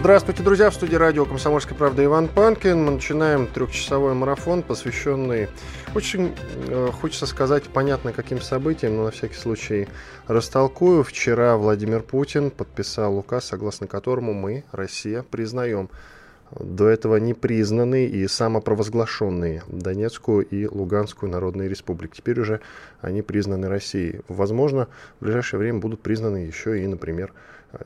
Здравствуйте, друзья! В студии радио «Комсомольская правда» Иван Панкин. Мы начинаем трехчасовой марафон, посвященный... Очень э, хочется сказать, понятно, каким событиям, но на всякий случай растолкую. Вчера Владимир Путин подписал указ, согласно которому мы, Россия, признаем до этого непризнанные и самопровозглашенные Донецкую и Луганскую народные республики. Теперь уже они признаны Россией. Возможно, в ближайшее время будут признаны еще и, например,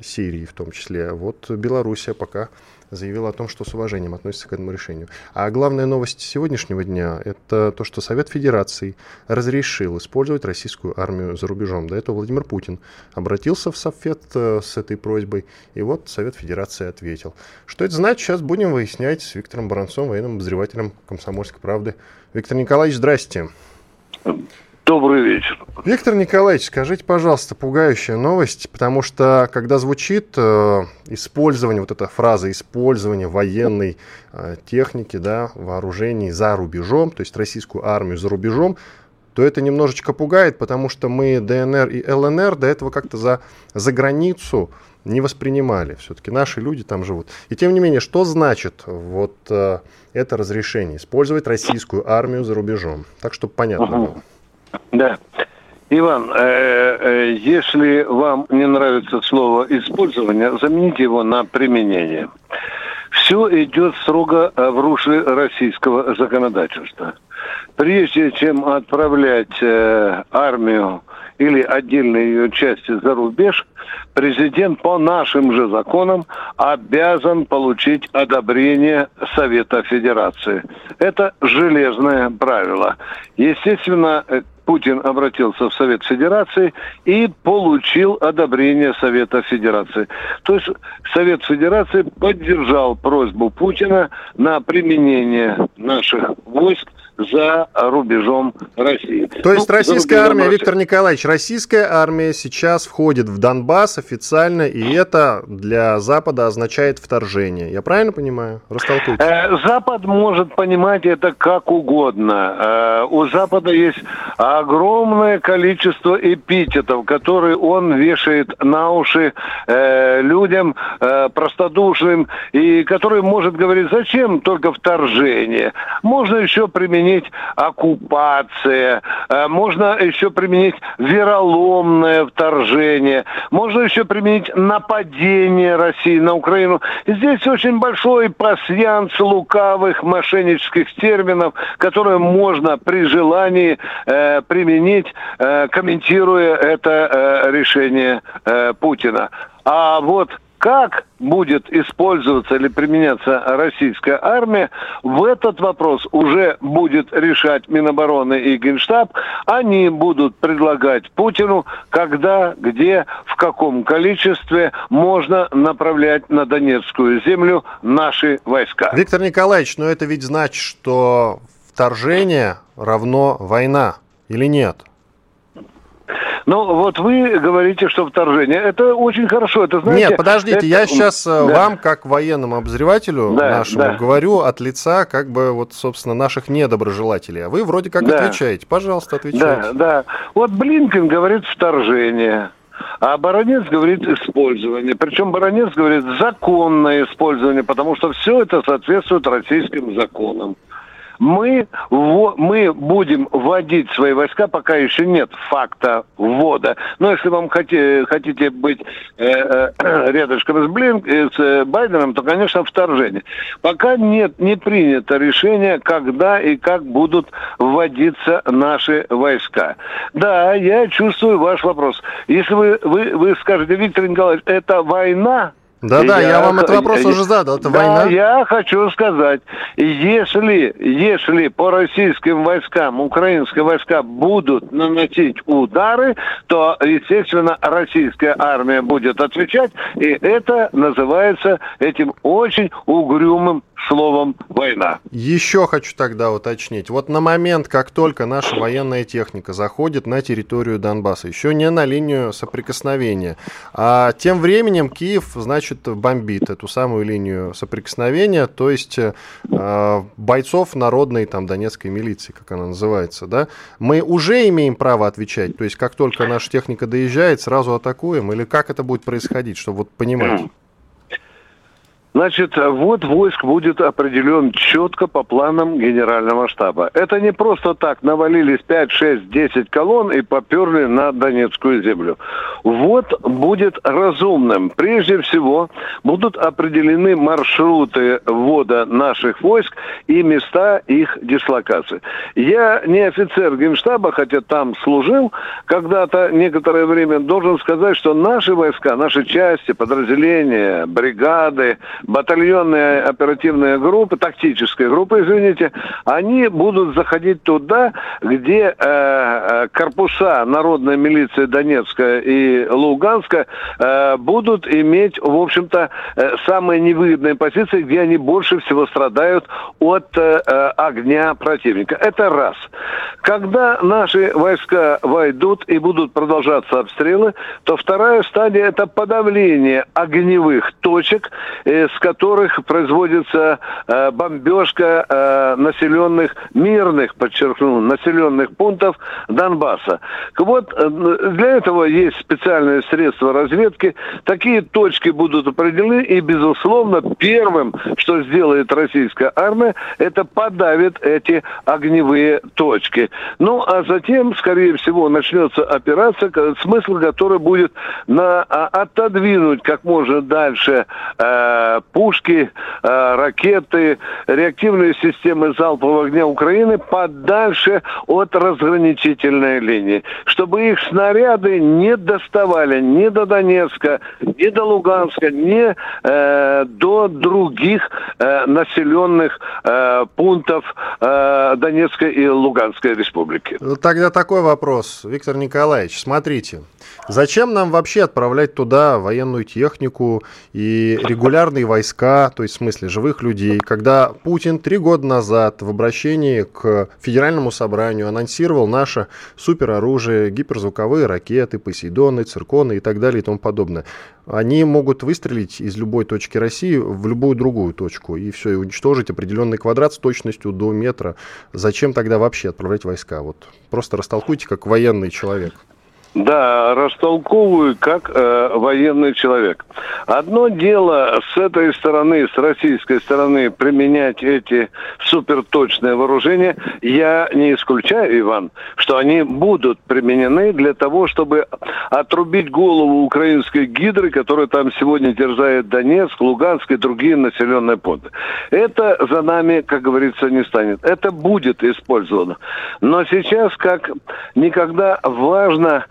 Сирии в том числе. Вот Белоруссия пока заявила о том, что с уважением относится к этому решению. А главная новость сегодняшнего дня – это то, что Совет Федерации разрешил использовать российскую армию за рубежом. До этого Владимир Путин обратился в Совет э, с этой просьбой, и вот Совет Федерации ответил. Что это значит, сейчас будем выяснять с Виктором Баранцом, военным обозревателем «Комсомольской правды». Виктор Николаевич, здрасте. Добрый вечер. Виктор Николаевич, скажите, пожалуйста, пугающая новость, потому что когда звучит э, использование, вот эта фраза использование военной э, техники, да, вооружений за рубежом, то есть российскую армию за рубежом, то это немножечко пугает, потому что мы ДНР и ЛНР до этого как-то за, за границу не воспринимали. Все-таки наши люди там живут. И тем не менее, что значит вот э, это разрешение использовать российскую армию за рубежом? Так, чтобы понятно было. Да. Иван, э, э, если вам не нравится слово использование, замените его на применение. Все идет строго в русле российского законодательства. Прежде чем отправлять э, армию или отдельные ее части за рубеж, президент по нашим же законам обязан получить одобрение Совета Федерации. Это железное правило. Естественно, э, Путин обратился в Совет Федерации и получил одобрение Совета Федерации. То есть Совет Федерации поддержал просьбу Путина на применение наших войск за рубежом России. То есть ну, российская армия, России. Виктор Николаевич, российская армия сейчас входит в Донбасс официально, и это для Запада означает вторжение. Я правильно понимаю? Растолкуйте. Э, Запад может понимать это как угодно. Э, у Запада есть огромное количество эпитетов, которые он вешает на уши э, людям простодушным, и которые может говорить, зачем только вторжение? Можно еще применить применить оккупация, э, можно еще применить вероломное вторжение, можно еще применить нападение России на Украину. Здесь очень большой пасьянс лукавых мошеннических терминов, которые можно при желании э, применить, э, комментируя это решение Путина. А вот как будет использоваться или применяться российская армия, в этот вопрос уже будет решать Минобороны и Генштаб. Они будут предлагать Путину, когда, где, в каком количестве можно направлять на Донецкую землю наши войска. Виктор Николаевич, но это ведь значит, что вторжение равно война или нет? Ну, вот вы говорите, что вторжение. Это очень хорошо. Это, знаете, Нет, подождите, это... я сейчас э, да. вам, как военному обозревателю да, нашему, да. говорю от лица, как бы, вот, собственно, наших недоброжелателей. А вы вроде как да. отвечаете. Пожалуйста, отвечайте. Да, да. Вот Блинкен говорит вторжение. А баронец говорит использование. Причем баронец говорит законное использование, потому что все это соответствует российским законам мы, мы будем вводить свои войска, пока еще нет факта ввода. Но если вам хотите, хотите быть э, э, рядышком с, Блин, э, с э, Байденом, то, конечно, вторжение. Пока нет, не принято решение, когда и как будут вводиться наши войска. Да, я чувствую ваш вопрос. Если вы, вы, вы скажете, Виктор Николаевич, это война, да-да, я, я вам этот вопрос я, уже задал. Это да, война? я хочу сказать, если, если по российским войскам, украинские войска будут наносить удары, то, естественно, российская армия будет отвечать, и это называется этим очень угрюмым словом «война». Еще хочу тогда уточнить. Вот на момент, как только наша военная техника заходит на территорию Донбасса, еще не на линию соприкосновения, а тем временем Киев, значит, бомбит эту самую линию соприкосновения, то есть э, бойцов народной там Донецкой милиции, как она называется, да, мы уже имеем право отвечать, то есть как только наша техника доезжает, сразу атакуем, или как это будет происходить, чтобы вот понимать? Значит, вот войск будет определен четко по планам генерального штаба. Это не просто так навалились 5, 6, 10 колонн и поперли на Донецкую землю. Вот будет разумным. Прежде всего будут определены маршруты ввода наших войск и места их дислокации. Я не офицер генштаба, хотя там служил когда-то некоторое время, должен сказать, что наши войска, наши части, подразделения, бригады, батальонные оперативные группы, тактические группы, извините, они будут заходить туда, где э, э корпуса народной милиции Донецкая и Луганска э, будут иметь, в общем-то, э, самые невыгодные позиции, где они больше всего страдают от э, э огня противника. Это раз. Когда наши войска войдут и будут продолжаться обстрелы, то вторая стадия – это подавление огневых точек, э, с которых производится э, бомбежка э, населенных, мирных, подчеркну, населенных пунктов Донбасса. Вот э, для этого есть специальные средства разведки. Такие точки будут определены, и, безусловно, первым, что сделает российская армия, это подавит эти огневые точки. Ну, а затем, скорее всего, начнется операция, смысл которой будет на, а, отодвинуть как можно дальше э, пушки, э, ракеты, реактивные системы залпового огня Украины подальше от разграничительной линии, чтобы их снаряды не доставали ни до Донецка, ни до Луганска, ни э, до других э, населенных э, пунктов э, Донецкой и Луганской республики. Ну, тогда такой вопрос, Виктор Николаевич. Смотрите, зачем нам вообще отправлять туда военную технику и регулярные войска, то есть в смысле живых людей, когда Путин три года назад в обращении к Федеральному собранию анонсировал наше супероружие, гиперзвуковые ракеты, Посейдоны, Цирконы и так далее и тому подобное. Они могут выстрелить из любой точки России в любую другую точку и все, и уничтожить определенный квадрат с точностью до метра. Зачем тогда вообще отправлять войска? Вот просто растолкуйте, как военный человек. Да, растолковываю как э, военный человек. Одно дело с этой стороны, с российской стороны, применять эти суперточные вооружения. Я не исключаю, Иван, что они будут применены для того, чтобы отрубить голову украинской гидры, которая там сегодня терзает Донецк, Луганск и другие населенные пункты. Это за нами, как говорится, не станет. Это будет использовано. Но сейчас, как никогда, важно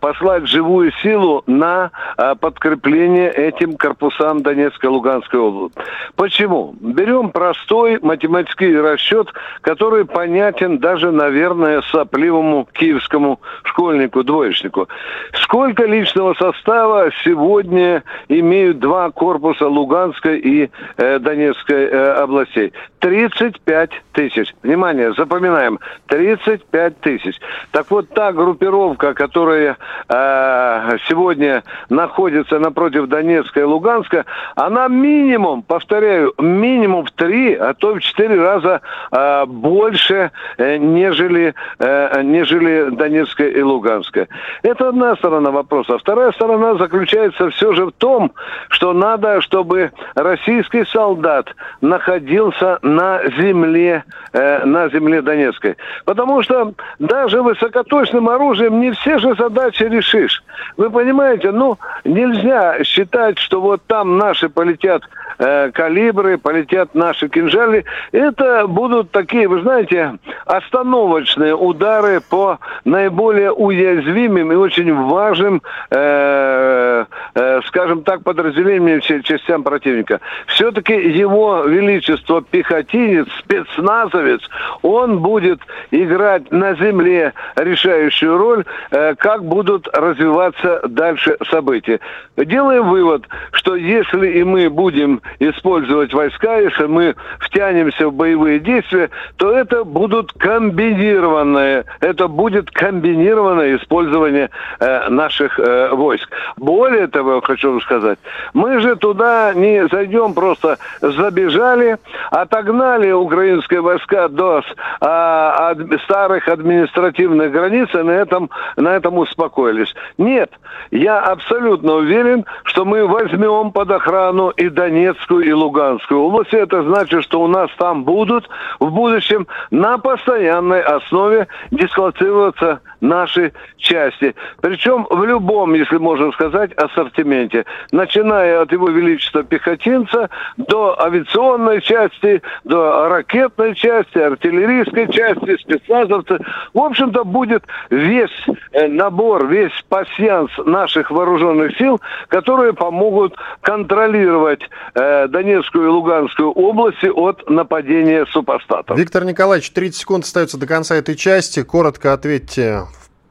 послать живую силу на э, подкрепление этим корпусам Донецкой и Луганской области. Почему? Берем простой математический расчет, который понятен даже, наверное, сопливому киевскому школьнику-двоечнику. Сколько личного состава сегодня имеют два корпуса Луганской и э, Донецкой э, областей? 35 тысяч. Внимание, запоминаем. 35 тысяч. Так вот, та группировка, которая э, сегодня находится напротив Донецка и Луганска, она минимум, повторяю, минимум в три, а то в четыре раза э, больше, э, нежели, э, нежели Донецкая и Луганская. Это одна сторона вопроса. Вторая сторона заключается все же в том, что надо, чтобы российский солдат находился на земле, э, на земле Донецкой. Потому что даже высокоточным оружием не все же задачи решишь. Вы понимаете, ну, нельзя считать, что вот там наши полетят э, калибры, полетят наши кинжалы. Это будут такие, вы знаете, остановочные удары по наиболее уязвимым и очень важным, э, э, скажем так, подразделениям, частям противника. Все-таки его величество пехотинец, спецназовец, он будет играть на земле решающую роль, э, как будут развиваться дальше события. Делаем вывод, что если и мы будем использовать войска, если мы втянемся в боевые действия, то это будут комбинированные, это будет комбинированное использование э, наших э, войск. Более того, хочу сказать, мы же туда не зайдем, просто забежали, отогнали украинские войска до ад, старых административных границ и на этом, на этом успокоились. Нет, я абсолютно уверен, что мы возьмем под охрану и Донецкую, и Луганскую области. Это значит, что у нас там будут в будущем на постоянной основе дислоцироваться наши части. Причем в любом, если можно сказать, ассортименте. Начиная от его величества пехотинца до авиационной части, до ракетной части, артиллерийской части, спецназовцы. В общем-то, будет весь э, набор, весь пассианс наших вооруженных сил, которые помогут контролировать э, Донецкую и Луганскую области от нападения супостатов. Виктор Николаевич, 30 секунд остается до конца этой части. Коротко ответьте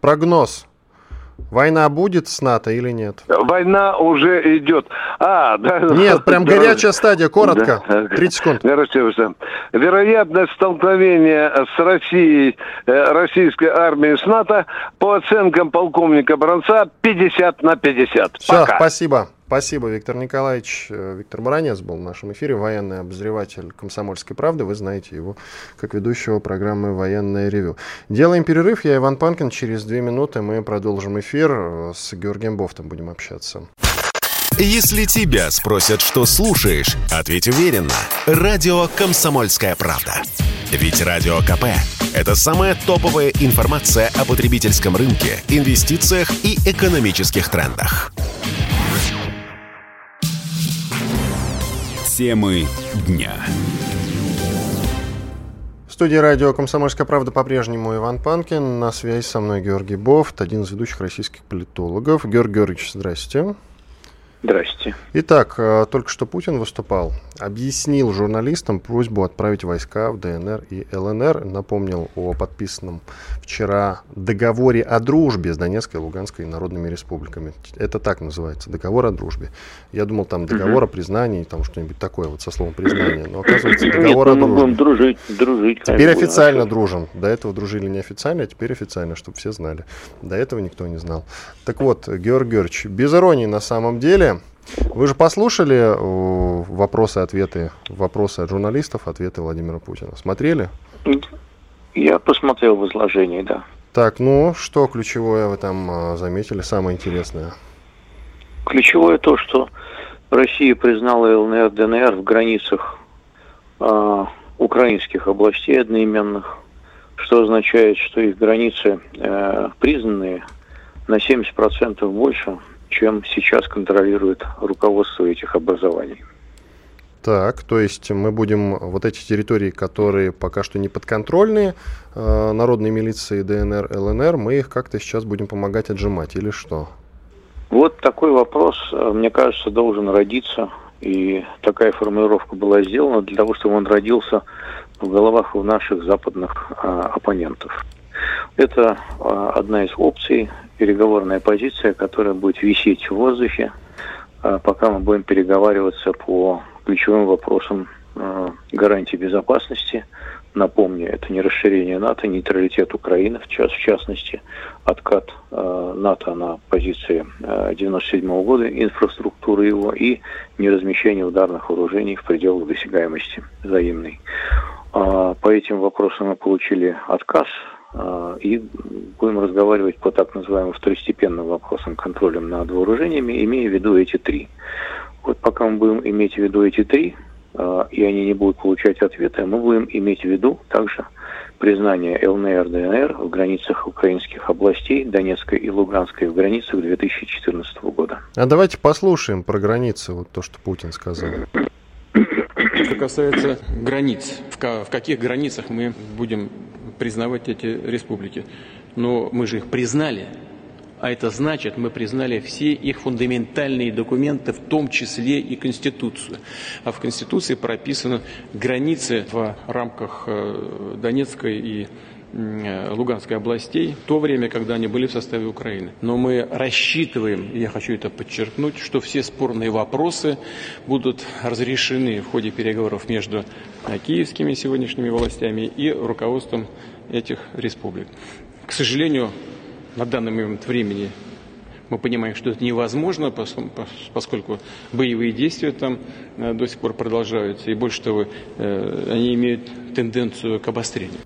Прогноз. Война будет с НАТО или нет? Война уже идет. А, да. Нет, прям горячая стадия, коротко. Да. 30 секунд. Вероятность столкновения с Россией, э, российской армией с НАТО, по оценкам полковника Бронца, 50 на 50. Все, Пока. спасибо. Спасибо, Виктор Николаевич. Э, Виктор Баранец был в нашем эфире, военный обозреватель «Комсомольской правды». Вы знаете его как ведущего программы «Военное ревю». Делаем перерыв. Я Иван Панкин. Через две минуты мы продолжим эфир. Э, с Георгием Бофтом будем общаться. Если тебя спросят, что слушаешь, ответь уверенно. Радио «Комсомольская правда». Ведь Радио КП – это самая топовая информация о потребительском рынке, инвестициях и экономических трендах. Темы дня. В студии радио «Комсомольская правда» по-прежнему Иван Панкин. На связи со мной Георгий Бофт, один из ведущих российских политологов. Георгий Георгиевич, здрасте. Здрасте. Итак, э, только что Путин выступал, объяснил журналистам просьбу отправить войска в ДНР и ЛНР, напомнил о подписанном вчера договоре о дружбе с Донецкой и Луганской народными республиками. Это так называется, договор о дружбе. Я думал, там договор о признании, там что-нибудь такое, вот со словом признание, но оказывается договор Нет, о дружбе. Будем дружить, дружить. Теперь официально дружим. До этого дружили неофициально, а теперь официально, чтобы все знали. До этого никто не знал. Так вот, Георгий Георгиевич, без иронии на самом деле, вы же послушали э, вопросы-ответы, вопросы от журналистов, ответы Владимира Путина. Смотрели? Я посмотрел в изложении, да. Так, ну, что ключевое вы там э, заметили, самое интересное? Ключевое то, что Россия признала ЛНР, ДНР в границах э, украинских областей одноименных, что означает, что их границы э, признанные на 70% больше, чем сейчас контролирует руководство этих образований. Так, то есть мы будем вот эти территории, которые пока что не подконтрольные э, народной милиции ДНР, ЛНР, мы их как-то сейчас будем помогать отжимать или что? Вот такой вопрос, э, мне кажется, должен родиться, и такая формулировка была сделана для того, чтобы он родился в головах у наших западных э, оппонентов. Это э, одна из опций, переговорная позиция, которая будет висеть в воздухе, а, пока мы будем переговариваться по ключевым вопросам а, гарантии безопасности. Напомню, это не расширение НАТО, нейтралитет Украины, в, час, в частности, откат НАТО на позиции э, 97 -го года, инфраструктуры его и неразмещение ударных вооружений в пределах досягаемости взаимной. По этим вопросам мы получили отказ а, и будем разговаривать по так называемым второстепенным вопросам контролем над вооружениями, имея в виду эти три. Вот пока мы будем иметь в виду эти три, а, и они не будут получать ответы, мы будем иметь в виду также признание ЛНР, ДНР в границах украинских областей, Донецкой и Луганской в границах 2014 года. А давайте послушаем про границы, вот то, что Путин сказал. Что касается границ, в каких границах мы будем признавать эти республики. Но мы же их признали, а это значит, мы признали все их фундаментальные документы, в том числе и Конституцию. А в Конституции прописаны границы в рамках э, Донецкой и Луганской областей, в то время, когда они были в составе Украины. Но мы рассчитываем, я хочу это подчеркнуть, что все спорные вопросы будут разрешены в ходе переговоров между киевскими сегодняшними властями и руководством этих республик. К сожалению, на данный момент времени мы понимаем, что это невозможно, поскольку боевые действия там э, до сих пор продолжаются, и больше того, э, они имеют тенденцию к обострению.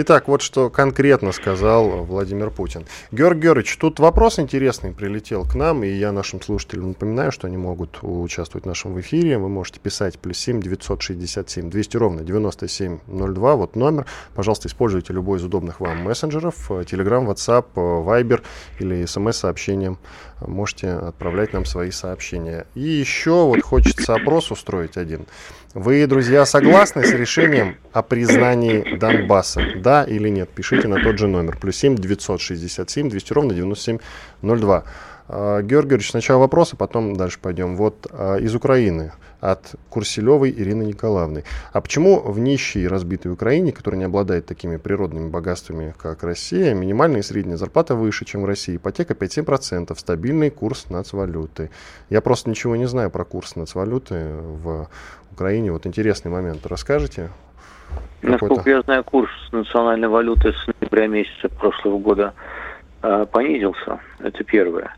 Итак, вот что конкретно сказал Владимир Путин. Георгий Георгиевич, тут вопрос интересный прилетел к нам, и я нашим слушателям напоминаю, что они могут участвовать в нашем эфире. Вы можете писать плюс 7 967 200 ровно 9702, вот номер. Пожалуйста, используйте любой из удобных вам мессенджеров, Telegram, WhatsApp, Viber или смс-сообщением. Можете отправлять нам свои сообщения. И еще вот хочется опрос устроить один. Вы, друзья, согласны с решением о признании Донбасса? Да или нет? Пишите на тот же номер. Плюс 7 967 200 ровно 9702. А, Георгий Георгиевич, сначала вопросы, потом дальше пойдем. Вот а, из Украины от Курселевой Ирины Николаевны. А почему в нищей и разбитой Украине, которая не обладает такими природными богатствами, как Россия, минимальная и средняя зарплата выше, чем в России, ипотека 5-7%, стабильный курс нацвалюты? Я просто ничего не знаю про курс нацвалюты в Украине. Вот интересный момент. Расскажете? Насколько я знаю, курс национальной валюты с ноября месяца прошлого года понизился. Это первое.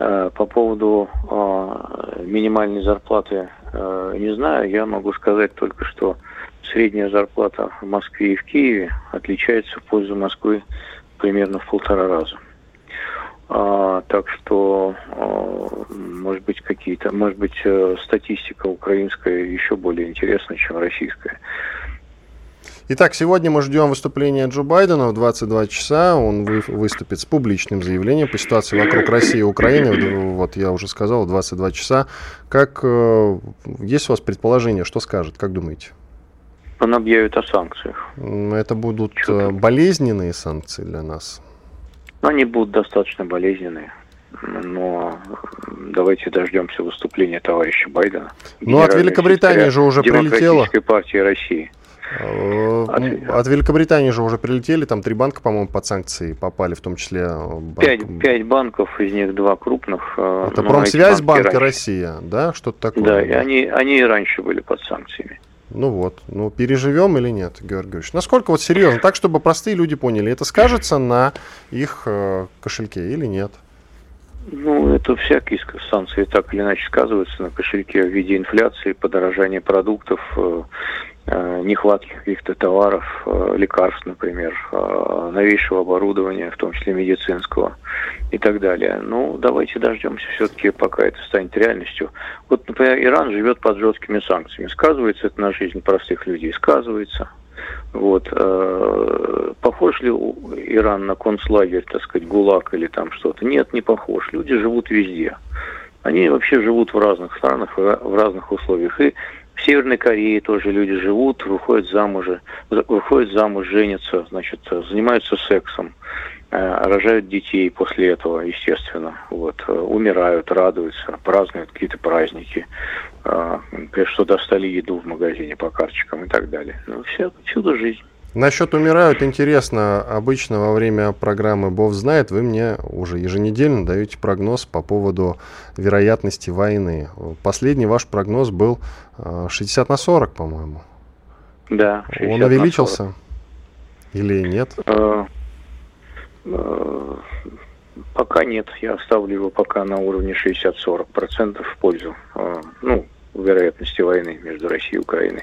Э, по поводу э, минимальной зарплаты э, не знаю. Я могу сказать только, что средняя зарплата в Москве и в Киеве отличается в пользу Москвы примерно в полтора раза. Так что, может быть, какие-то, может быть, статистика украинская еще более интересна, чем российская. Итак, сегодня мы ждем выступления Джо Байдена в 22 часа. Он вы, выступит с публичным заявлением по ситуации вокруг России и Украины. Вот я уже сказал, в 22 часа. Как э, есть у вас предположение, что скажет, как думаете? Он объявит о санкциях. Это будут Чудо. Э, болезненные санкции для нас. Но они будут достаточно болезненные. Но давайте дождемся выступления товарища Байдена. Ну, от Великобритании же уже прилетело. партии России. Э, от, от Великобритании же уже прилетели, там три банка, по-моему, под санкции попали, в том числе... Э, банк... Пять, пять банков, из них два крупных. Э, Это Промсвязь, Банк и Россия, да? Что-то такое. Да, и они, они и раньше были под санкциями. Ну вот, ну переживем или нет, Георгий Георгиевич? Насколько вот серьезно, так, чтобы простые люди поняли, это скажется на их кошельке или нет? Ну, это всякие санкции так или иначе сказываются на кошельке в виде инфляции, подорожания продуктов, нехватки каких-то товаров, э, лекарств, например, э, новейшего оборудования, в том числе медицинского и так далее. Ну, давайте дождемся все-таки, пока это станет реальностью. Вот, например, Иран живет под жесткими санкциями. Сказывается это на жизнь простых людей? Сказывается. Вот. Похож ли Иран на концлагерь, так сказать, ГУЛАГ или там что-то? Нет, не похож. Люди живут везде. Они вообще живут в разных странах, в разных условиях. И в Северной Корее тоже люди живут, выходят замуж, выходят замуж, женятся, значит, занимаются сексом, э, рожают детей после этого, естественно, вот, э, умирают, радуются, празднуют какие-то праздники, э, что достали еду в магазине по карточкам и так далее. Ну, все, чудо жизнь. Насчет умирают интересно. Обычно во время программы Бог знает вы мне уже еженедельно даете прогноз по поводу вероятности войны. Последний ваш прогноз был 60 э, на 40, по-моему. Да. Он увеличился или нет? Э, э, пока нет. Я оставлю его пока на уровне 60-40% в пользу. Ну, вероятности войны между Россией и Украиной.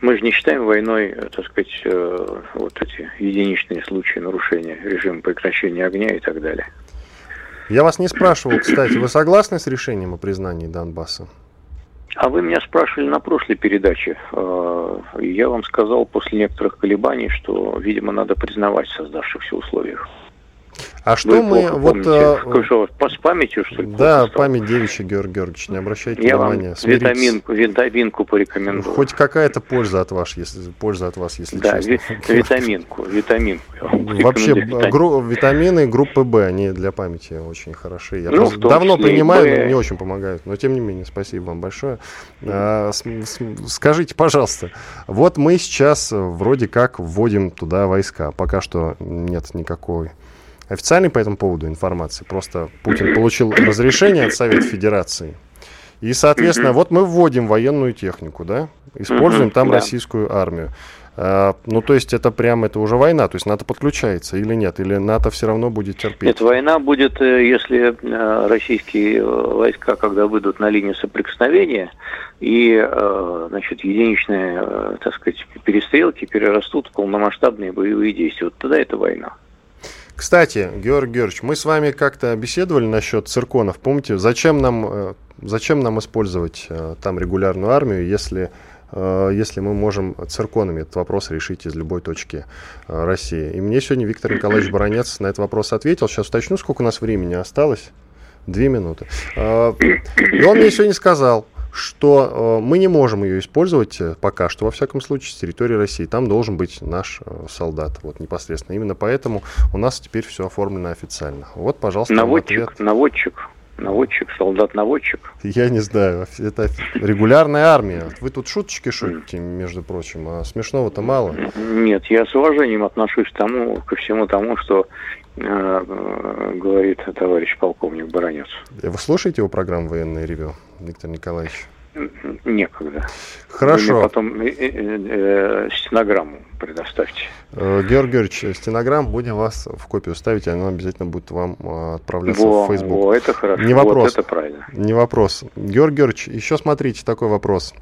Мы же не считаем войной, э, так сказать, э, вот эти единичные случаи нарушения режима прекращения огня и так далее. Я вас не спрашивал, кстати, вы согласны с решением о признании Донбасса? А вы меня спрашивали на прошлой передаче. Э, я вам сказал после некоторых колебаний, что, видимо, надо признавать в создавшихся условиях. А что мы вот... Э, что, с памятью, что ли? Да, память девичья, Георгий Георгиевич, не обращайте Я внимания. Вам витаминку, витаминку порекомендую. Хоть какая-то польза от вас, если польза от вас, если да, честно. Да, витаминку, витаминку. Вообще гру, витамины группы Б, они для памяти очень хороши. Я ну, давно принимаю, Б... но не очень помогают. Но тем не менее, спасибо вам большое. А, с, с, скажите, пожалуйста, вот мы сейчас вроде как вводим туда войска. Пока что нет никакой официальной по этому поводу информации. Просто Путин получил разрешение от Совета Федерации. И, соответственно, вот мы вводим военную технику, да, используем там российскую армию. А, ну, то есть это прям, это уже война, то есть НАТО подключается или нет, или НАТО все равно будет терпеть? Нет, война будет, э, если э, российские э, войска, когда выйдут на линию соприкосновения, и, значит, единичные, так сказать, перестрелки перерастут в полномасштабные боевые действия, вот тогда это война. Кстати, Георгий Георгиевич, мы с вами как-то беседовали насчет цирконов. Помните, зачем нам, э, зачем нам использовать э, там регулярную армию, если, э, если мы можем цирконами этот вопрос решить из любой точки России? И мне сегодня Виктор Николаевич Баранец на этот вопрос ответил. Сейчас уточню, сколько у нас времени осталось. Две минуты. И он мне сегодня сказал, что э, мы не можем ее использовать э, пока что, во всяком случае, с территории России. Там должен быть наш э, солдат, вот непосредственно. Именно поэтому у нас теперь все оформлено официально. Вот, пожалуйста, наводчик, ответ. наводчик. Наводчик, солдат-наводчик. Я не знаю, это регулярная армия. Вы тут шуточки шутите, между прочим, а смешного-то мало. Нет, я с уважением отношусь к тому, ко всему тому, что говорит товарищ полковник Баранец. Вы слушаете его программу «Военное ревю», Виктор Николаевич? Некогда. Хорошо. Вы потом э, э, э, стенограмму предоставьте. Э, Георгий Георгиевич, стенограмм будем вас в копию ставить, и она обязательно будет вам э, отправляться во, в Facebook. Во, это хорошо. Не вопрос. Вот это правильно. Не вопрос. Георгий Георгиевич, еще смотрите такой вопрос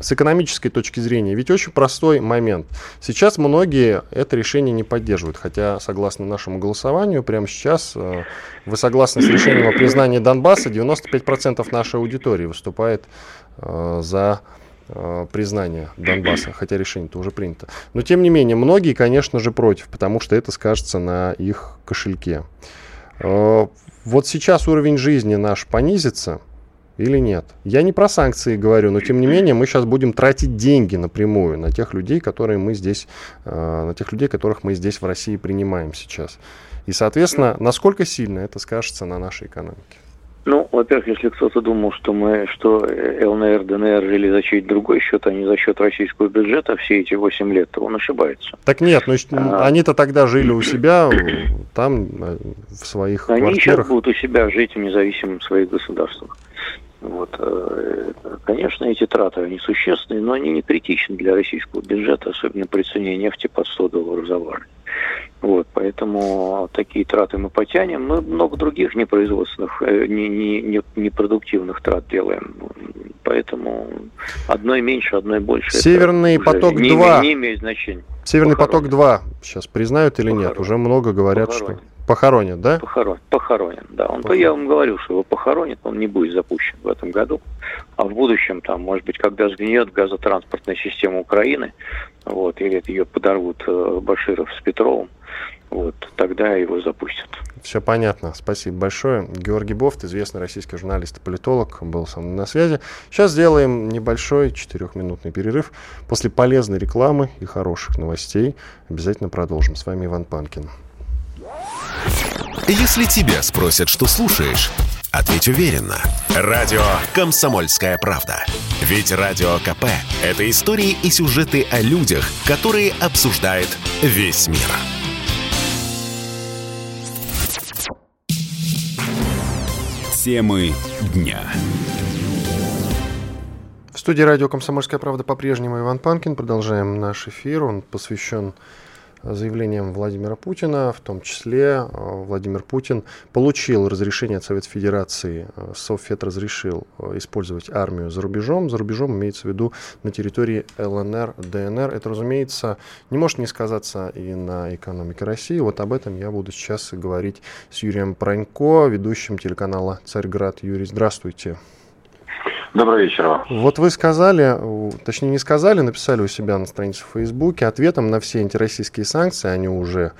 с экономической точки зрения, ведь очень простой момент. Сейчас многие это решение не поддерживают, хотя, согласно нашему голосованию, прямо сейчас э, вы согласны с решением о признании Донбасса, 95% нашей аудитории выступает э, за э, признание Донбасса, хотя решение-то уже принято. Но, тем не менее, многие, конечно же, против, потому что это скажется на их кошельке. Вот сейчас уровень жизни наш понизится – или нет. Я не про санкции говорю, но тем не менее мы сейчас будем тратить деньги напрямую на тех людей, которые мы здесь, э, на тех людей, которых мы здесь в России принимаем сейчас. И, соответственно, насколько сильно это скажется на нашей экономике? Ну, во-первых, если кто-то думал, что мы, что ЛНР, ДНР жили за чей-то другой счет, а не за счет российского бюджета все эти 8 лет, то он ошибается. Так нет, ну, а, они-то тогда жили у себя, там, э, в своих они квартирах. Они сейчас будут у себя жить в независимом своих государствах. Вот, э, конечно, эти траты, они существенные, но они не критичны для российского бюджета, особенно при цене нефти под 100 долларов за баррель. Вот, поэтому такие траты мы потянем. Мы много других непроизводственных, э, не, не, не, непродуктивных трат делаем. Поэтому одной меньше, одной больше. Северный поток не, 2. Не, имеет значения. Северный Похоронен. поток 2 сейчас признают или Похоронен. нет? Уже много говорят, Похоронен. что Похоронят, да? Похоронен, похоронен, да. Он, похоронен. Я вам говорил, что его похоронят, он не будет запущен в этом году. А в будущем, там, может быть, когда сгниет газотранспортная система Украины, вот, или ее подорвут э, Баширов с Петровым, вот, тогда его запустят. Все понятно. Спасибо большое. Георгий Бофт, известный российский журналист и политолог, был со мной на связи. Сейчас сделаем небольшой четырехминутный перерыв. После полезной рекламы и хороших новостей обязательно продолжим. С вами Иван Панкин. Если тебя спросят, что слушаешь, ответь уверенно. Радио «Комсомольская правда». Ведь Радио КП – это истории и сюжеты о людях, которые обсуждает весь мир. Темы дня. В студии радио «Комсомольская правда» по-прежнему Иван Панкин. Продолжаем наш эфир. Он посвящен заявлением Владимира Путина, в том числе э, Владимир Путин получил разрешение от Совета Федерации, э, Совфед разрешил э, использовать армию за рубежом. За рубежом имеется в виду на территории ЛНР, ДНР. Это, разумеется, не может не сказаться и на экономике России. Вот об этом я буду сейчас говорить с Юрием Пронько, ведущим телеканала «Царьград». Юрий, здравствуйте. Добрый вечер. Вот вы сказали, точнее не сказали, написали у себя на странице в Фейсбуке, ответом на все антироссийские санкции, они уже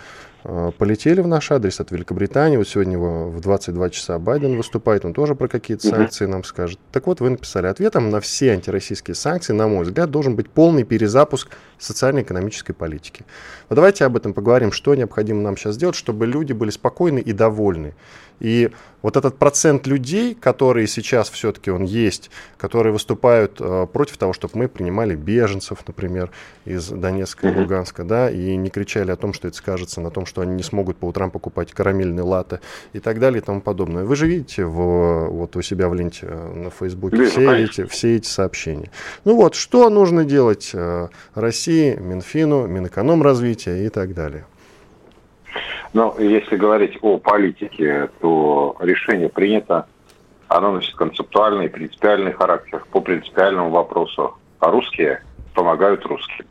э, полетели в наш адрес от Великобритании. Вот сегодня в 22 часа Байден выступает, он тоже про какие-то санкции нам скажет. Так вот, вы написали, ответом на все антироссийские санкции, на мой взгляд, должен быть полный перезапуск социально-экономической политики. Вот давайте об этом поговорим, что необходимо нам сейчас сделать, чтобы люди были спокойны и довольны. И вот этот процент людей, которые сейчас все-таки он есть, которые выступают э, против того, чтобы мы принимали беженцев, например, из Донецка и Луганска, да, и не кричали о том, что это скажется на том, что они не смогут по утрам покупать карамельные латы и так далее и тому подобное. Вы же видите в, вот у себя в ленте э, на Фейсбуке все эти, все эти сообщения. Ну вот, что нужно делать э, России, Минфину, Минэкономразвития и так далее? Ну, если говорить о политике, то решение принято, оно носит концептуальный, принципиальный характер по принципиальному вопросу. А русские помогают русским.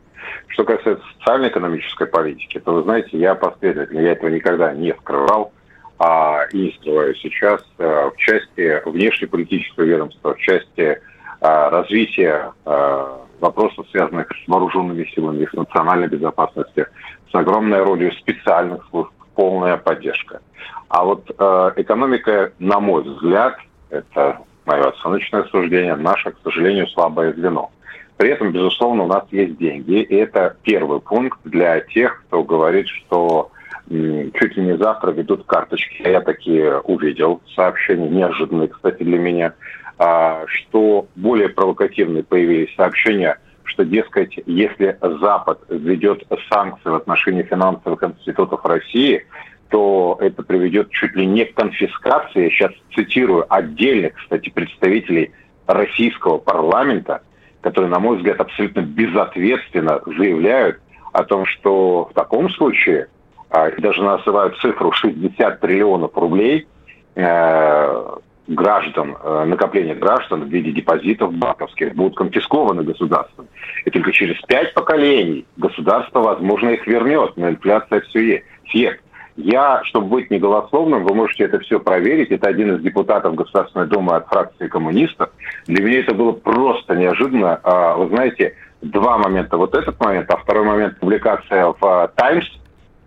Что касается социально-экономической политики, то, вы знаете, я последовательно, я этого никогда не скрывал, а, и не скрываю сейчас, а, в части внешнеполитического ведомства, в части а, развития а, вопросов, связанных с вооруженными силами, с национальной безопасностью, с огромной ролью специальных служб, полная поддержка. А вот э, экономика, на мой взгляд, это мое оценочное суждение, наше, к сожалению, слабое звено. При этом, безусловно, у нас есть деньги, и это первый пункт для тех, кто говорит, что чуть ли не завтра ведут карточки. Я такие увидел сообщения, неожиданные, кстати, для меня, а, что более провокативные появились сообщения – что, дескать, если Запад введет санкции в отношении финансовых институтов России, то это приведет чуть ли не к конфискации, я сейчас цитирую отдельных, кстати, представителей российского парламента, которые, на мой взгляд, абсолютно безответственно заявляют о том, что в таком случае, а, даже называют цифру 60 триллионов рублей, э, граждан, э, накопления граждан в виде депозитов банковских будут конфискованы государством. И только через пять поколений государство, возможно, их вернет, но инфляция все съест. Я, чтобы быть неголословным, вы можете это все проверить. Это один из депутатов Государственной Думы от фракции коммунистов. Для меня это было просто неожиданно. А, вы знаете, два момента. Вот этот момент, а второй момент публикация в «Таймс».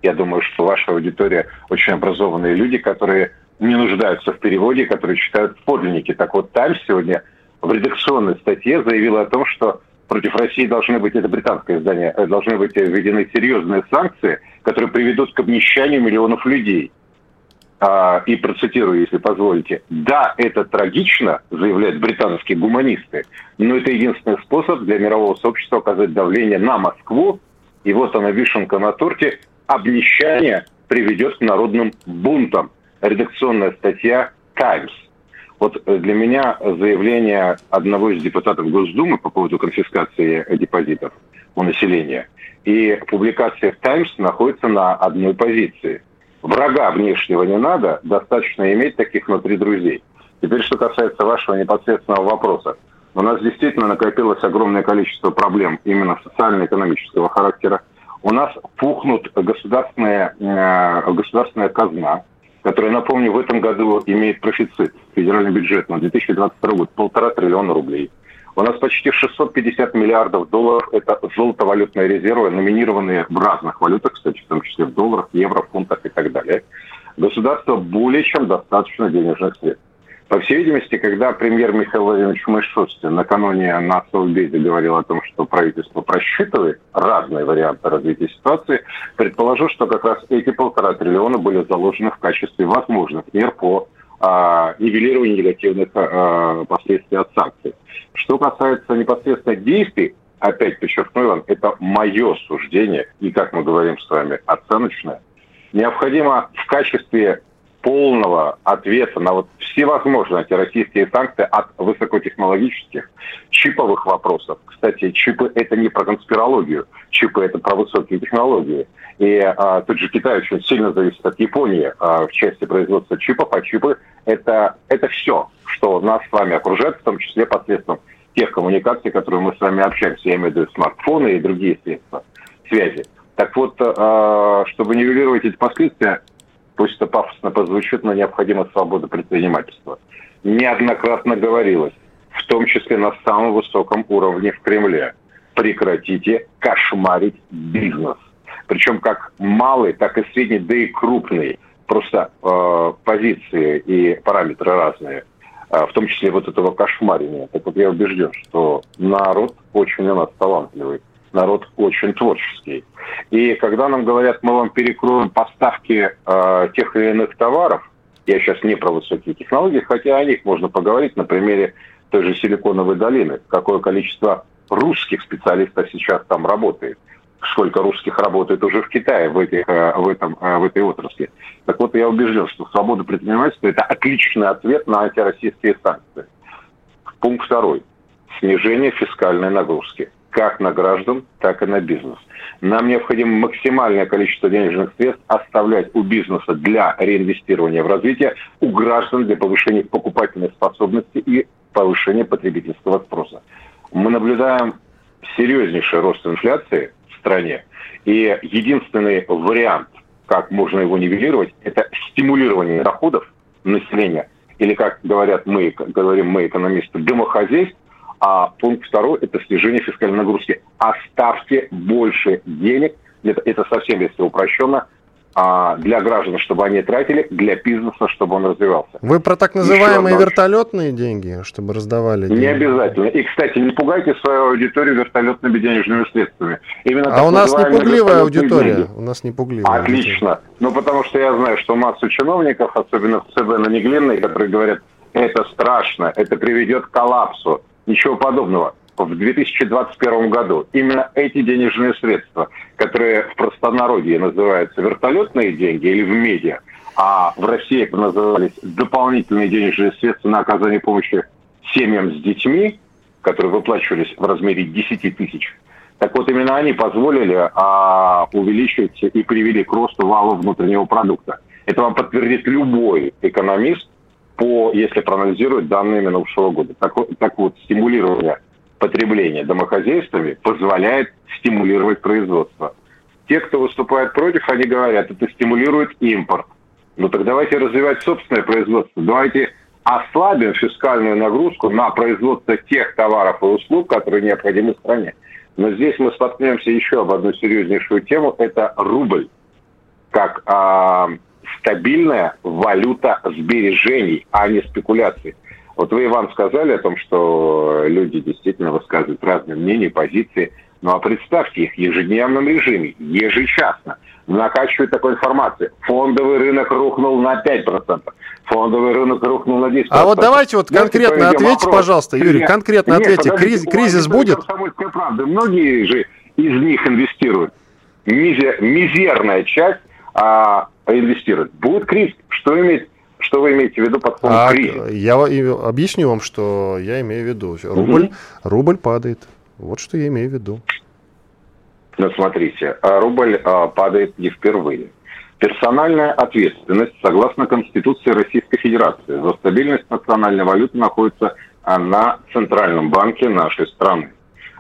Я думаю, что ваша аудитория очень образованные люди, которые не нуждаются в переводе, которые читают подлинники. Так вот, Таймс сегодня в редакционной статье заявила о том, что против России должны быть, это британское издание, э, должны быть введены серьезные санкции, которые приведут к обнищанию миллионов людей. А, и процитирую, если позволите. Да, это трагично, заявляют британские гуманисты, но это единственный способ для мирового сообщества оказать давление на Москву. И вот она, вишенка на торте, обнищание приведет к народным бунтам редакционная статья «Таймс». Вот э, для меня заявление одного из депутатов Госдумы по поводу конфискации депозитов у населения и публикация в «Таймс» находится на одной позиции. Врага внешнего не надо, достаточно иметь таких внутри друзей. Теперь, что касается вашего непосредственного вопроса. У нас действительно накопилось огромное количество проблем именно социально-экономического характера. У нас пухнут государственная, э, государственная казна, которая, напомню, в этом году имеет профицит, федеральный бюджет на 2022 год, полтора триллиона рублей. У нас почти 650 миллиардов долларов – это золотовалютные резервы, номинированные в разных валютах, кстати, в том числе в долларах, евро, фунтах и так далее. Государство более чем достаточно денежных средств. По всей видимости, когда премьер Михаил Владимирович Мышустин накануне на Совбезе говорил о том, что правительство просчитывает разные варианты развития ситуации, предположу, что как раз эти полтора триллиона были заложены в качестве возможных мер по а, нивелированию негативных а, последствий от санкций. Что касается непосредственно действий, опять подчеркну вам, это мое суждение, и, как мы говорим с вами, оценочное. Необходимо в качестве полного ответа на вот всевозможные антироссийские санкции от высокотехнологических чиповых вопросов. Кстати, чипы это не про конспирологию, чипы это про высокие технологии. И а, тут же Китай очень сильно зависит от Японии а, в части производства чипов, а чипы это, это все, что нас с вами окружает, в том числе посредством тех коммуникаций, которые мы с вами общаемся. Я имею в виду смартфоны и другие средства связи. Так вот, а, чтобы нивелировать эти последствия, пусть это пафосно позвучит, но необходима свобода предпринимательства. Неоднократно говорилось, в том числе на самом высоком уровне в Кремле, прекратите кошмарить бизнес. причем как малый, так и средний, да и крупный. Просто э, позиции и параметры разные, э, в том числе вот этого кошмарения. Так вот я убежден, что народ очень у нас талантливый, народ очень творческий. И когда нам говорят, мы вам перекроем поставки э, тех или иных товаров, я сейчас не про высокие технологии, хотя о них можно поговорить на примере той же Силиконовой долины. Какое количество русских специалистов сейчас там работает сколько русских работает уже в Китае в, этих, э, в, этом, э, в этой отрасли. Так вот, я убежден, что свобода предпринимательства – это отличный ответ на антироссийские санкции. Пункт второй. Снижение фискальной нагрузки. Как на граждан, так и на бизнес. Нам необходимо максимальное количество денежных средств оставлять у бизнеса для реинвестирования в развитие, у граждан для повышения покупательной способности и повышения потребительского спроса. Мы наблюдаем серьезнейший рост инфляции – стране. И единственный вариант, как можно его нивелировать, это стимулирование доходов населения, или, как говорят мы, говорим мы, экономисты, домохозяйств, а пункт второй – это снижение фискальной нагрузки. Оставьте больше денег, это, это совсем, если упрощенно, а, для граждан, чтобы они тратили, для бизнеса, чтобы он развивался. Вы про так называемые вертолетные деньги, чтобы раздавали деньги? Не обязательно. И, кстати, не пугайте свою аудиторию вертолетными денежными средствами. Именно а у нас не пугливая аудитория. Деньги. У нас не пугливая. Отлично. Аудитория. Ну, потому что я знаю, что массу чиновников, особенно в ЦБ на Неглинной, которые говорят, это страшно, это приведет к коллапсу. Ничего подобного в 2021 году именно эти денежные средства, которые в простонародье называются вертолетные деньги или в медиа, а в России это назывались дополнительные денежные средства на оказание помощи семьям с детьми, которые выплачивались в размере 10 тысяч. Так вот, именно они позволили а, увеличить и привели к росту вала внутреннего продукта. Это вам подтвердит любой экономист, по, если проанализировать данные минувшего года. Так, так вот, стимулирование потребления домохозяйствами позволяет стимулировать производство. Те, кто выступает против, они говорят, это стимулирует импорт. Ну так давайте развивать собственное производство. Давайте ослабим фискальную нагрузку на производство тех товаров и услуг, которые необходимы стране. Но здесь мы столкнемся еще об одну серьезнейшую тему. Это рубль как а, стабильная валюта сбережений, а не спекуляций. Вот вы, Иван, сказали о том, что люди действительно высказывают разные мнения, позиции. Ну а представьте их в ежедневном режиме, ежечасно накачивают такой информации. Фондовый рынок рухнул на 5%. Фондовый рынок рухнул на 10%. А вот давайте вот конкретно ответьте, вопрос. пожалуйста, Юрий, конкретно Нет, ответьте. Кризис, кризис будет? Правда. Многие же из них инвестируют. Мизер, мизерная часть а, инвестирует. Будет кризис. Что имеет что вы имеете в виду под словом а, кризис? Я объясню вам, что я имею в виду. Рубль, угу. рубль падает. Вот что я имею в виду. Ну, смотрите, а рубль а, падает не впервые. Персональная ответственность, согласно Конституции Российской Федерации, за стабильность национальной валюты находится а, на Центральном банке нашей страны.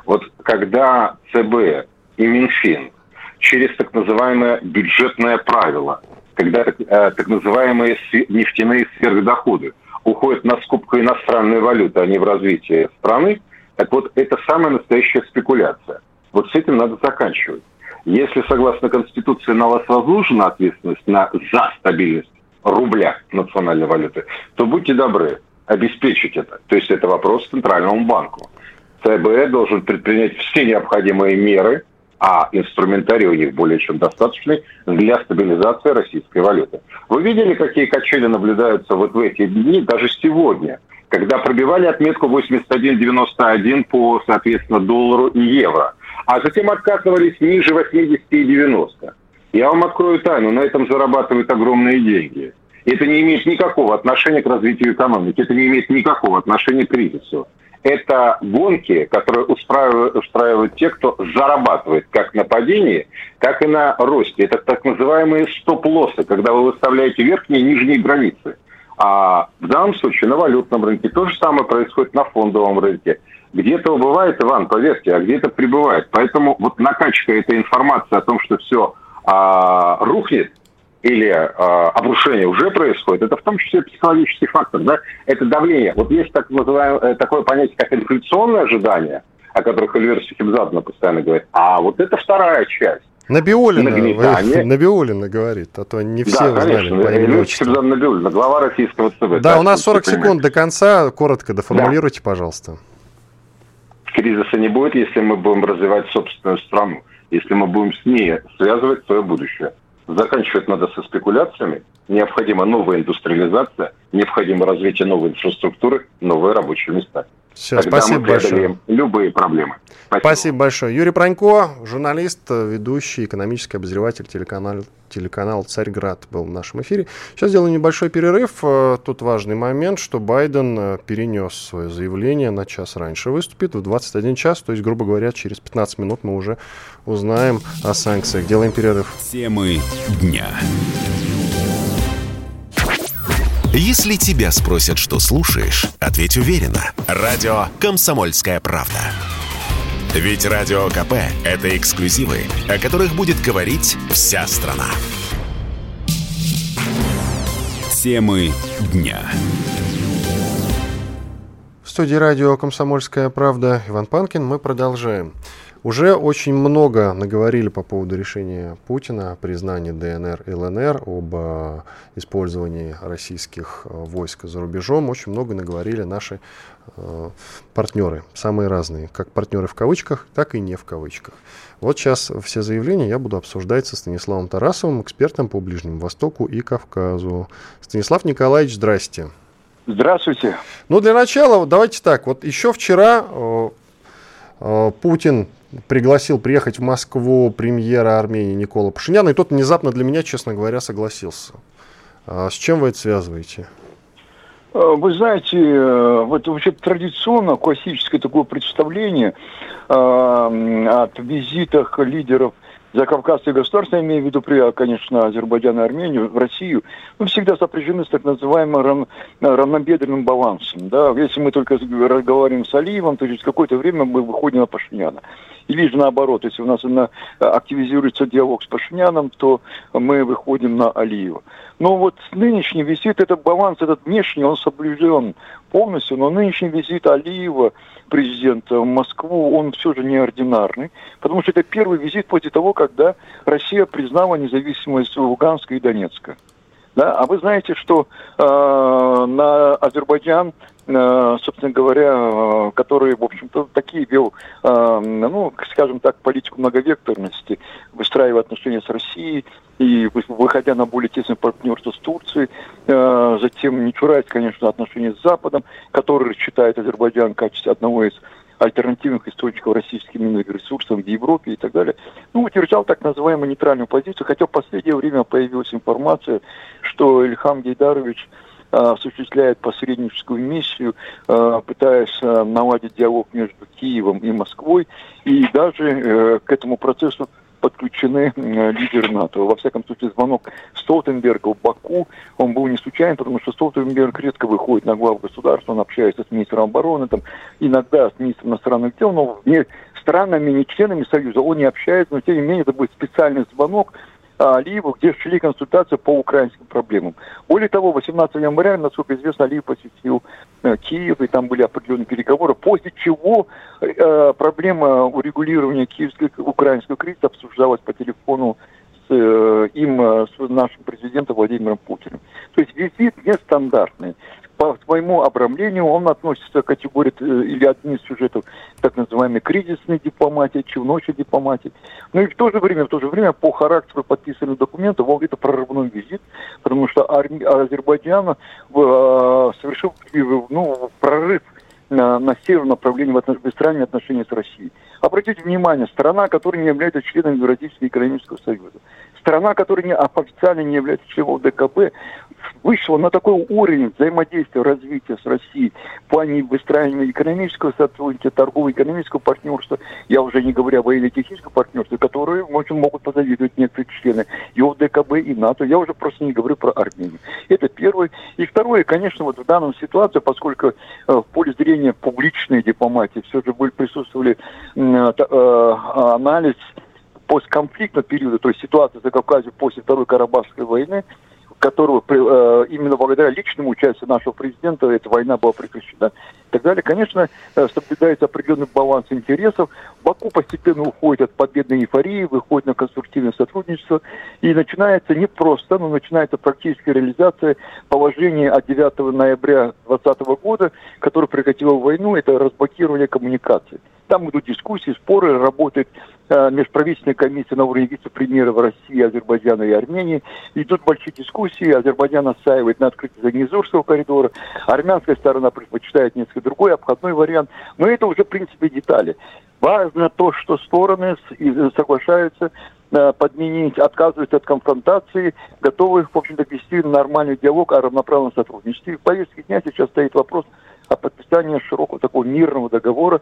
Вот когда ЦБ и Минфин через так называемое бюджетное правило когда так, э, так называемые нефтяные сверхдоходы уходят на скупку иностранной валюты, а не в развитие страны, так вот это самая настоящая спекуляция. Вот с этим надо заканчивать. Если, согласно Конституции, на вас возложена ответственность на, за стабильность рубля национальной валюты, то будьте добры, обеспечить это. То есть это вопрос Центральному банку. ЦБ должен предпринять все необходимые меры а инструментарий у них более чем достаточный для стабилизации российской валюты. Вы видели, какие качели наблюдаются вот в эти дни, даже сегодня, когда пробивали отметку 81.91 по, соответственно, доллару и евро, а затем отказывались ниже 80 и 90. Я вам открою тайну, на этом зарабатывают огромные деньги. Это не имеет никакого отношения к развитию экономики, это не имеет никакого отношения к кризису это гонки, которые устраивают, устраивают те, кто зарабатывает как на падении, так и на росте. Это так называемые стоп-лоссы, когда вы выставляете верхние и нижние границы. А в данном случае на валютном рынке то же самое происходит на фондовом рынке. Где-то убывает, Иван, поверьте, а где-то прибывает. Поэтому вот накачка этой информации о том, что все а, рухнет, или э, обрушение уже происходит, это в том числе психологический фактор, да, это давление. Вот есть так называемое, э, такое понятие, как инфляционное ожидание, о которых Эльвира Сухимзадна постоянно говорит, а вот это вторая часть. Набиулина, вы, Набиулина говорит, а то не все да, знали по имени Набиулина, глава российского ЦБ. Да, у нас 40 секунд до конца, коротко доформулируйте, да. пожалуйста. Кризиса не будет, если мы будем развивать собственную страну, если мы будем с ней связывать свое будущее. Заканчивать надо со спекуляциями. Необходима новая индустриализация, необходимо развитие новой инфраструктуры, новые рабочие места. Все, Тогда спасибо мы большое. любые проблемы. Спасибо. спасибо большое. Юрий Пронько, журналист, ведущий, экономический обозреватель телеканала, телеканал «Царьград» был в нашем эфире. Сейчас сделаю небольшой перерыв. Э, тут важный момент, что Байден э, перенес свое заявление на час раньше. Выступит в 21 час, то есть, грубо говоря, через 15 минут мы уже узнаем о санкциях. Делаем перерыв. Темы дня. Если тебя спросят, что слушаешь, ответь уверенно. Радио «Комсомольская правда». Ведь Радио КП – это эксклюзивы, о которых будет говорить вся страна. Темы дня. В студии радио «Комсомольская правда» Иван Панкин. Мы продолжаем. Уже очень много наговорили по поводу решения Путина о признании ДНР и ЛНР, об э, использовании российских э, войск за рубежом. Очень много наговорили наши э, партнеры, самые разные, как партнеры в кавычках, так и не в кавычках. Вот сейчас все заявления я буду обсуждать со Станиславом Тарасовым, экспертом по Ближнему Востоку и Кавказу. Станислав Николаевич, здрасте. Здравствуйте. Ну, для начала, давайте так, вот еще вчера э, э, Путин пригласил приехать в Москву премьера Армении Никола Пашиняна, и тот внезапно для меня, честно говоря, согласился. А с чем вы это связываете? Э, вы знаете, э, вот вообще традиционно классическое такое представление э, от визитах лидеров закавказских государств, я имею в виду, при, конечно, Азербайджан и Армению, в Россию, мы всегда сопряжены с так называемым рав, равнобедренным балансом. Да? Если мы только разговариваем с Алиевым, то через какое-то время мы выходим на Пашиняна. Или же наоборот, если у нас на, активизируется диалог с Пашиняном, то мы выходим на Алиева. Но вот нынешний визит, этот баланс, этот внешний, он соблюден полностью, но нынешний визит Алиева, президента в Москву, он все же неординарный, потому что это первый визит после того, когда Россия признала независимость Луганска и Донецка. Да? А вы знаете, что э, на Азербайджан Э, собственно говоря, э, который, в общем-то, такие вел, э, ну, скажем так, политику многовекторности, выстраивая отношения с Россией и выходя на более тесное партнерство с Турцией, затем не чураясь, конечно, отношения с Западом, который считает Азербайджан в качестве одного из альтернативных источников российских минных ресурсов в Европе и так далее. Ну, утверждал так называемую нейтральную позицию, хотя в последнее время появилась информация, что Ильхам Гейдарович Э, осуществляет посредническую миссию, э, пытаясь э, наладить диалог между Киевом и Москвой, и даже к этому процессу подключены лидеры НАТО. Во всяком случае, звонок Столтенберга в Баку, он был не случайен, потому что Столтенберг редко выходит на главу государства, он общается с министром обороны, там, иногда с министром иностранных дел, но не странами, не членами Союза он не общается, но тем не менее это будет специальный звонок, Алиеву, где шли консультации по украинским проблемам. Более того, 18 января, насколько известно, Алиев посетил э, Киев, и там были определенные переговоры, после чего э, проблема урегулирования киевского украинского кризиса обсуждалась по телефону с э, им, с нашим президентом Владимиром Путиным. То есть визит нестандартный по своему обрамлению он относится к категории э, или одни из сюжетов так называемой кризисной дипломатии, челночной дипломатии. Но и в то же время, в то же время по характеру подписанных документов он это прорывной визит, потому что Азербайджан э, совершил ну, прорыв на, на северном направлении в отнош... двустранные отношения с Россией. Обратите внимание, страна, которая не является членом Евразийского экономического союза, страна, которая не, официально не является членом ДКБ, вышла на такой уровень взаимодействия, развития с Россией в плане выстраивания экономического сотрудничества, торгово-экономического партнерства, я уже не говорю о военно-техническом партнерстве, которые очень могут позавидовать некоторые члены и ОДКБ, и НАТО. Я уже просто не говорю про Армению. Это первое. И второе, конечно, вот в данном ситуации, поскольку э, в поле зрения публичной дипломатии все же были, присутствовали э, анализ постконфликтного периода, то есть ситуация за Кавказе после Второй Карабахской войны, которого э, именно благодаря личному участию нашего президента эта война была прекращена и так далее. Конечно, э, соблюдается определенный баланс интересов. Баку постепенно уходит от победной эйфории, выходит на конструктивное сотрудничество. И начинается не просто, но начинается практическая реализация положения от 9 ноября 2020 года, которое прекратило войну, это разблокирование коммуникаций. Там идут дискуссии, споры, работает э, межправительственная комиссия на уровне вице-премьеров России, Азербайджана и Армении. Идут большие дискуссии, Азербайджан отстаивает на открытие Занизурского коридора, армянская сторона предпочитает несколько другой, обходной вариант. Но это уже, в принципе, детали. Важно то, что стороны соглашаются э, подменить, отказываются от конфронтации, готовы, в общем-то, вести нормальный диалог о равноправном сотрудничестве. в повестке дня сейчас стоит вопрос о подписании широкого такого мирного договора.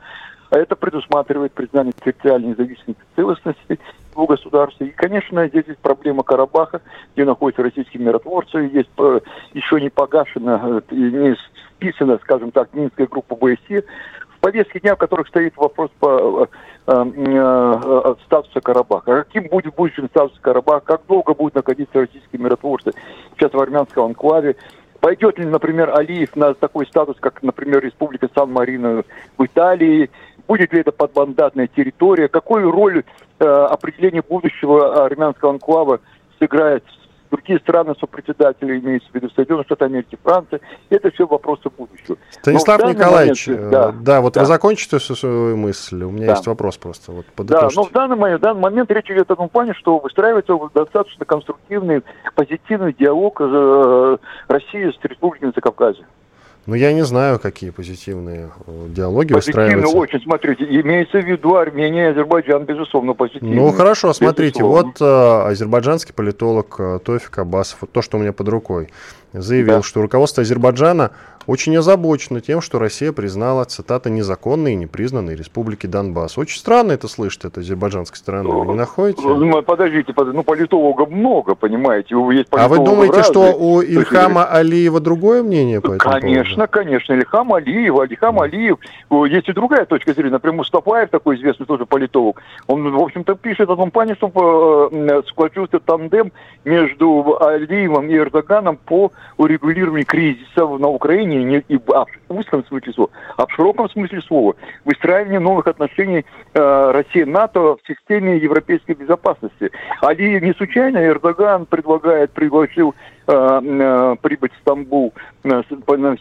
А это предусматривает признание территориальной независимости целостности двух государств. И, конечно, здесь есть проблема Карабаха, где находятся российские миротворцы. Есть э, еще не погашена, э, не списана, скажем так, Минская группа БСИ, в повестке дня, в которых стоит вопрос по э, э, статуса Карабаха. Каким будет будущий статус Карабаха, как долго будут находиться российские миротворцы сейчас в армянском анклаве, Пойдет ли, например, Алиев на такой статус, как, например, Республика Сан-Марино в Италии? Будет ли это подмандатная территория? Какую роль э, определение будущего армянского анклава сыграет другие страны сопредседатели, имеется в виду Соединенные Штаты Америки, Франция. Это все вопросы будущего. Станислав Николаевич, момент, да, да, вот да. вы закончите свою мысль, у меня да. есть вопрос просто. Вот, да, но в данный, момент, в данный момент речь идет о том плане, что выстраивается достаточно конструктивный, позитивный диалог э, России с Республикой Закавказья. Ну, я не знаю, какие позитивные э, диалоги Позитивно выстраиваются. очень, смотрите, имеется в виду Армения и Азербайджан, безусловно, позитивно. Ну, хорошо, смотрите, безусловно. вот э, азербайджанский политолог э, Тофик Абасов, вот то, что у меня под рукой, заявил, да. что руководство Азербайджана очень озабочена тем, что Россия признала, цитата, незаконные и непризнанные республики Донбасс. Очень странно это слышать от азербайджанской стороны, вы не находите? Ну, подождите, ну политологов много, понимаете, есть А вы думаете, разные. что у Ильхама есть... Алиева другое мнение по этому Конечно, поводу? конечно, Ильхам Алиев, Ильхам Алиев, есть и другая точка зрения, например, Мустафаев, такой известный тоже политолог, он, в общем-то, пишет о том плане, что э, сключился тандем между Алиевым и Эрдоганом по урегулированию кризиса на Украине не, и в узком смысле слова, а в широком смысле слова. Выстраивание новых отношений э, России-НАТО в системе европейской безопасности. Али не случайно Эрдоган предлагает, пригласил э, э, прибыть в Стамбул на, на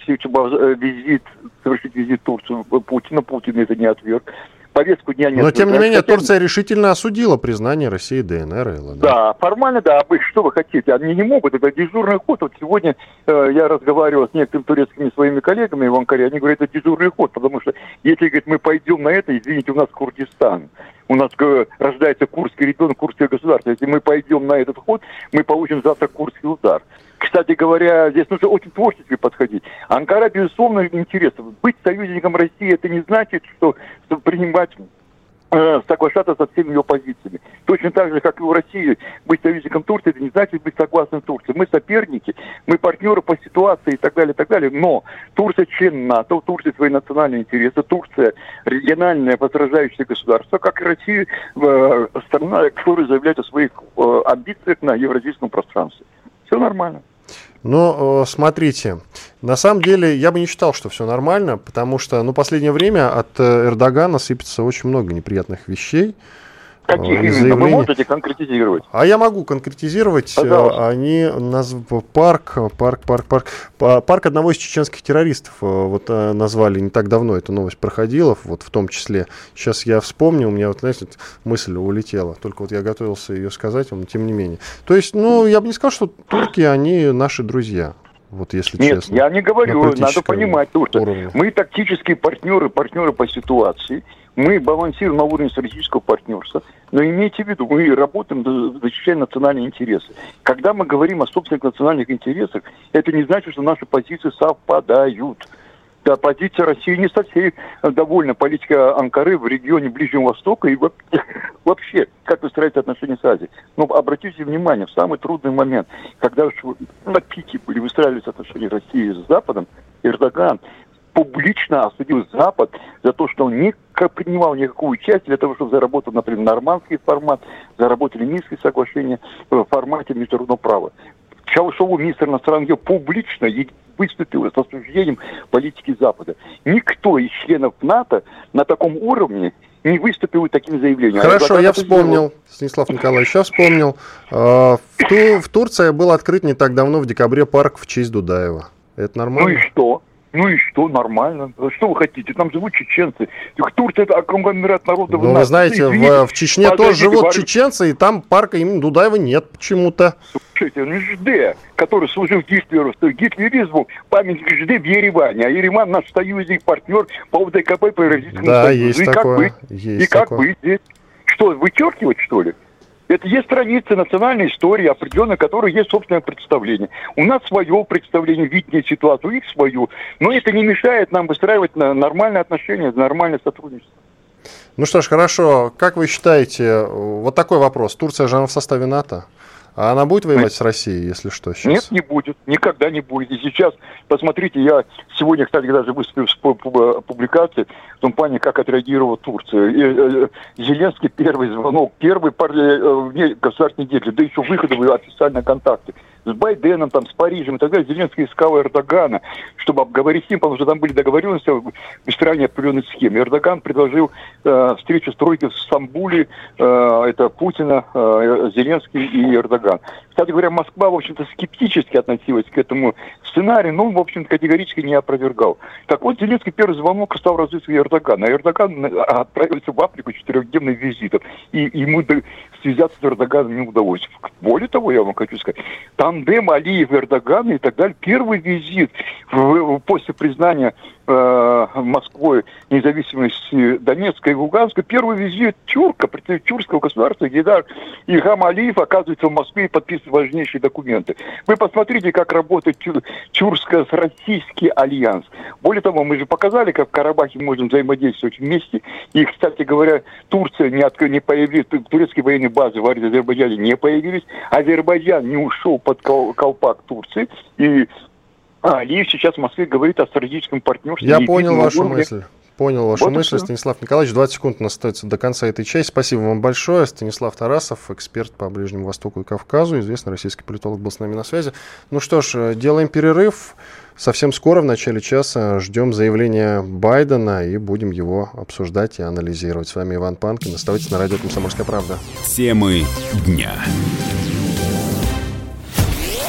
визит, совершить визит Турцию Путина. Путин это не отверг повестку дня нет. Но, тем не менее, хотим... Турция решительно осудила признание России ДНР и ЛНР. Да, формально, да. Вы что вы хотите? Они не могут. Это дежурный ход. Вот сегодня э, я разговаривал с некоторыми турецкими своими коллегами в Анкаре. Они говорят, это дежурный ход, потому что если, говорит, мы пойдем на это, извините, у нас Курдистан. У нас э, рождается курский регион, курское государство. Если мы пойдем на этот ход, мы получим завтра курский удар. Кстати говоря, здесь нужно очень творчески подходить. Анкара, безусловно, интересно. Быть союзником России, это не значит, что, что принимать э, соглашаться со всеми ее позициями. Точно так же, как и у России, быть союзником Турции, это не значит быть согласным Турции. Мы соперники, мы партнеры по ситуации и так далее, и так далее. Но Турция член НАТО, Турция свои национальные интересы, Турция региональное возражающее государство, как и Россия, э, страна, которая заявляет о своих э, амбициях на евразийском пространстве. Все нормально. Но э, смотрите, на самом деле я бы не считал, что все нормально, потому что ну, последнее время от э, Эрдогана сыпется очень много неприятных вещей. Каких именно? Заявления... Вы можете конкретизировать? А я могу конкретизировать. Пожалуйста. Они назв... парк, парк, парк, парк, парк одного из чеченских террористов э, вот э, назвали не так давно. Эта новость проходила, вот в том числе. Сейчас я вспомнил, у меня вот, знаете, мысль улетела. Только вот я готовился ее сказать, но тем не менее. То есть, ну, я бы не сказал, что турки, они наши друзья. Вот если Нет, честно. я не говорю, надо понимать, уровне. мы тактические партнеры, партнеры по ситуации. Мы балансируем на уровне стратегического партнерства, но имейте в виду, мы работаем, защищая национальные интересы. Когда мы говорим о собственных национальных интересах, это не значит, что наши позиции совпадают. Да, позиция России не совсем довольна политика Анкары в регионе Ближнего Востока и вообще, как выстраивать отношения с Азией. Но обратите внимание, в самый трудный момент, когда на пике были выстраивались отношения России с Западом, Эрдоган публично осудил Запад за то, что он не принимал никакую участие для того, чтобы заработать, например, нормандский формат, заработали Минские соглашения в формате международного права. Чаушову, министр иностранных дел, публично выступил с осуждением политики Запада. Никто из членов НАТО на таком уровне не выступил таким заявлением. Хорошо, я вспомнил, Станислав Николаевич, я вспомнил. А, в, Ту, в Турции был открыт не так давно, в декабре, парк в честь Дудаева. Это нормально? Ну и что? Ну и что, нормально. Что вы хотите? Там живут чеченцы. Турция это конгломерат народов. Ну, вы знаете, в, в Чечне тоже живут говорю. чеченцы, и там парка имени Дудаева нет почему-то. Слушайте, ну ЖД, который служил Гитлеру, гитлеризму, памятник ЖД в Ереване. А Ереван наш союзник, партнер по УДКП по Евразийскому Да, Союзу. есть и такое. Как быть? Есть и как быть здесь? Что, вычеркивать, что ли? Это есть страницы национальной истории определенной, которой есть собственное представление. У нас свое представление, видение ситуацию, у них свою. Но это не мешает нам выстраивать нормальные отношения, нормальное сотрудничество. Ну что ж, хорошо. Как вы считаете, вот такой вопрос. Турция же она в составе НАТО? А она будет воевать с Россией, если что, сейчас? Нет, не будет. Никогда не будет. И сейчас, посмотрите, я сегодня, кстати, даже выступил с публикацией в том плане, как отреагировала Турция. И, э, Зеленский первый звонок, первый э, государственный деятель, да еще выходы в официальные контакты с Байденом, там, с Парижем и так далее. Зеленский искал Эрдогана, чтобы обговорить с ним, потому что там были договоренности в выстраивании определенной схемы. Эрдоган предложил э, встречу стройки в Стамбуле, э, это Путина, э, Зеленский и Эрдоган. Кстати говоря, Москва, в общем-то, скептически относилась к этому сценарию, но он, в общем категорически не опровергал. Так вот, Зеленский первый звонок стал разыскивать Эрдогана. А Эрдоган отправился в Африку четырехдневным визитом. И ему связаться с Эрдоганом не удалось. Более того, я вам хочу сказать, тандем Алиев, Эрдоган и так далее, первый визит в, после признания э, Москвой независимости Донецка и Луганска, первый визит тюрка, представитель тюркского государства, Гидар Игам Алиев оказывается в Москве и подписывает важнейшие документы. Вы посмотрите, как работает тюркско-российский альянс. Более того, мы же показали, как в Карабахе можем взаимодействовать вместе. И, кстати говоря, Турция не, от, не появилась, турецкие военные базы в Азербайджане не появились. Азербайджан не ушел под колпак Турции. И а, Алиев сейчас в Москве говорит о стратегическом партнерстве. Я понял вашу уровне. мысль. Понял вашу вот мысль, Станислав Николаевич. 20 секунд у нас остается до конца этой части. Спасибо вам большое. Станислав Тарасов, эксперт по Ближнему Востоку и Кавказу, известный российский политолог, был с нами на связи. Ну что ж, э, делаем перерыв. Совсем скоро, в начале часа, ждем заявления Байдена и будем его обсуждать и анализировать. С вами Иван Панкин. Оставайтесь на радио «Комсомольская правда». Темы дня.